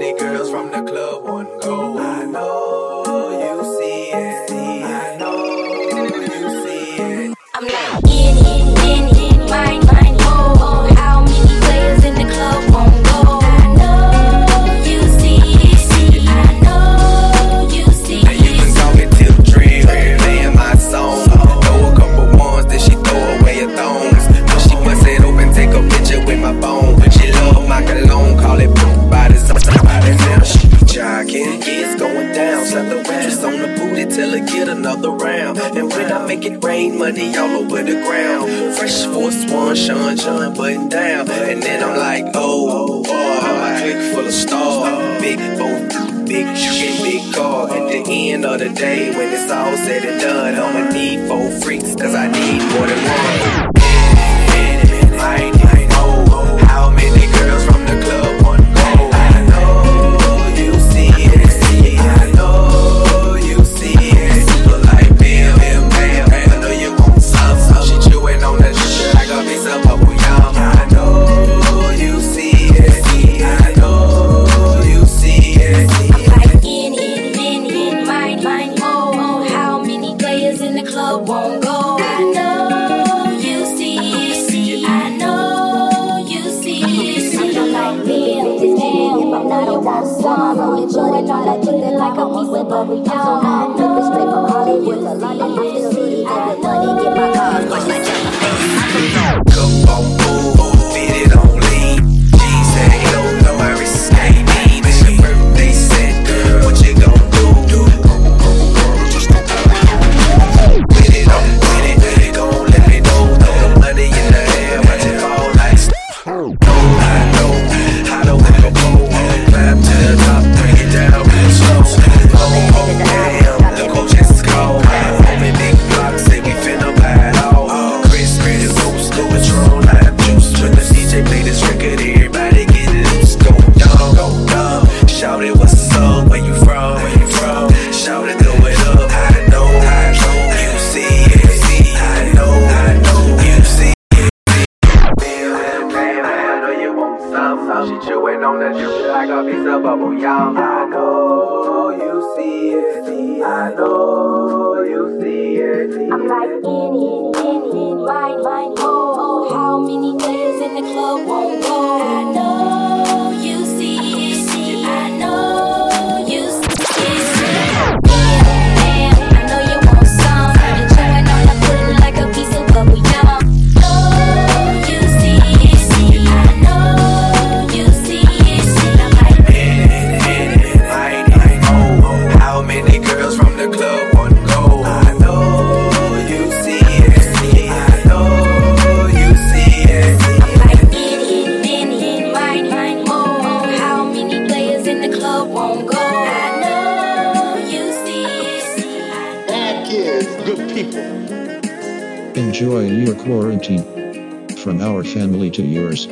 Many girls from the club, one go. And when I make it rain, money all over the ground. Fresh force one, shine, shine, button down. And then I'm like, oh, oh, oh I'm a click full of stars. Big bone big shit, big car. At the end of the day, when it's all said and done, I'ma need four freaks, cause I need more than one. summer. Enjoy it, try to kick like a piece of Bowie. I'm so high, straight from Hollywood London. young. I know you see it. I know you see it. I'm like in in, in in mine, mine, oh. How many players in the club won't go, won't go. I know you see. Bad kids, good people. Enjoy your quarantine. From our family to yours.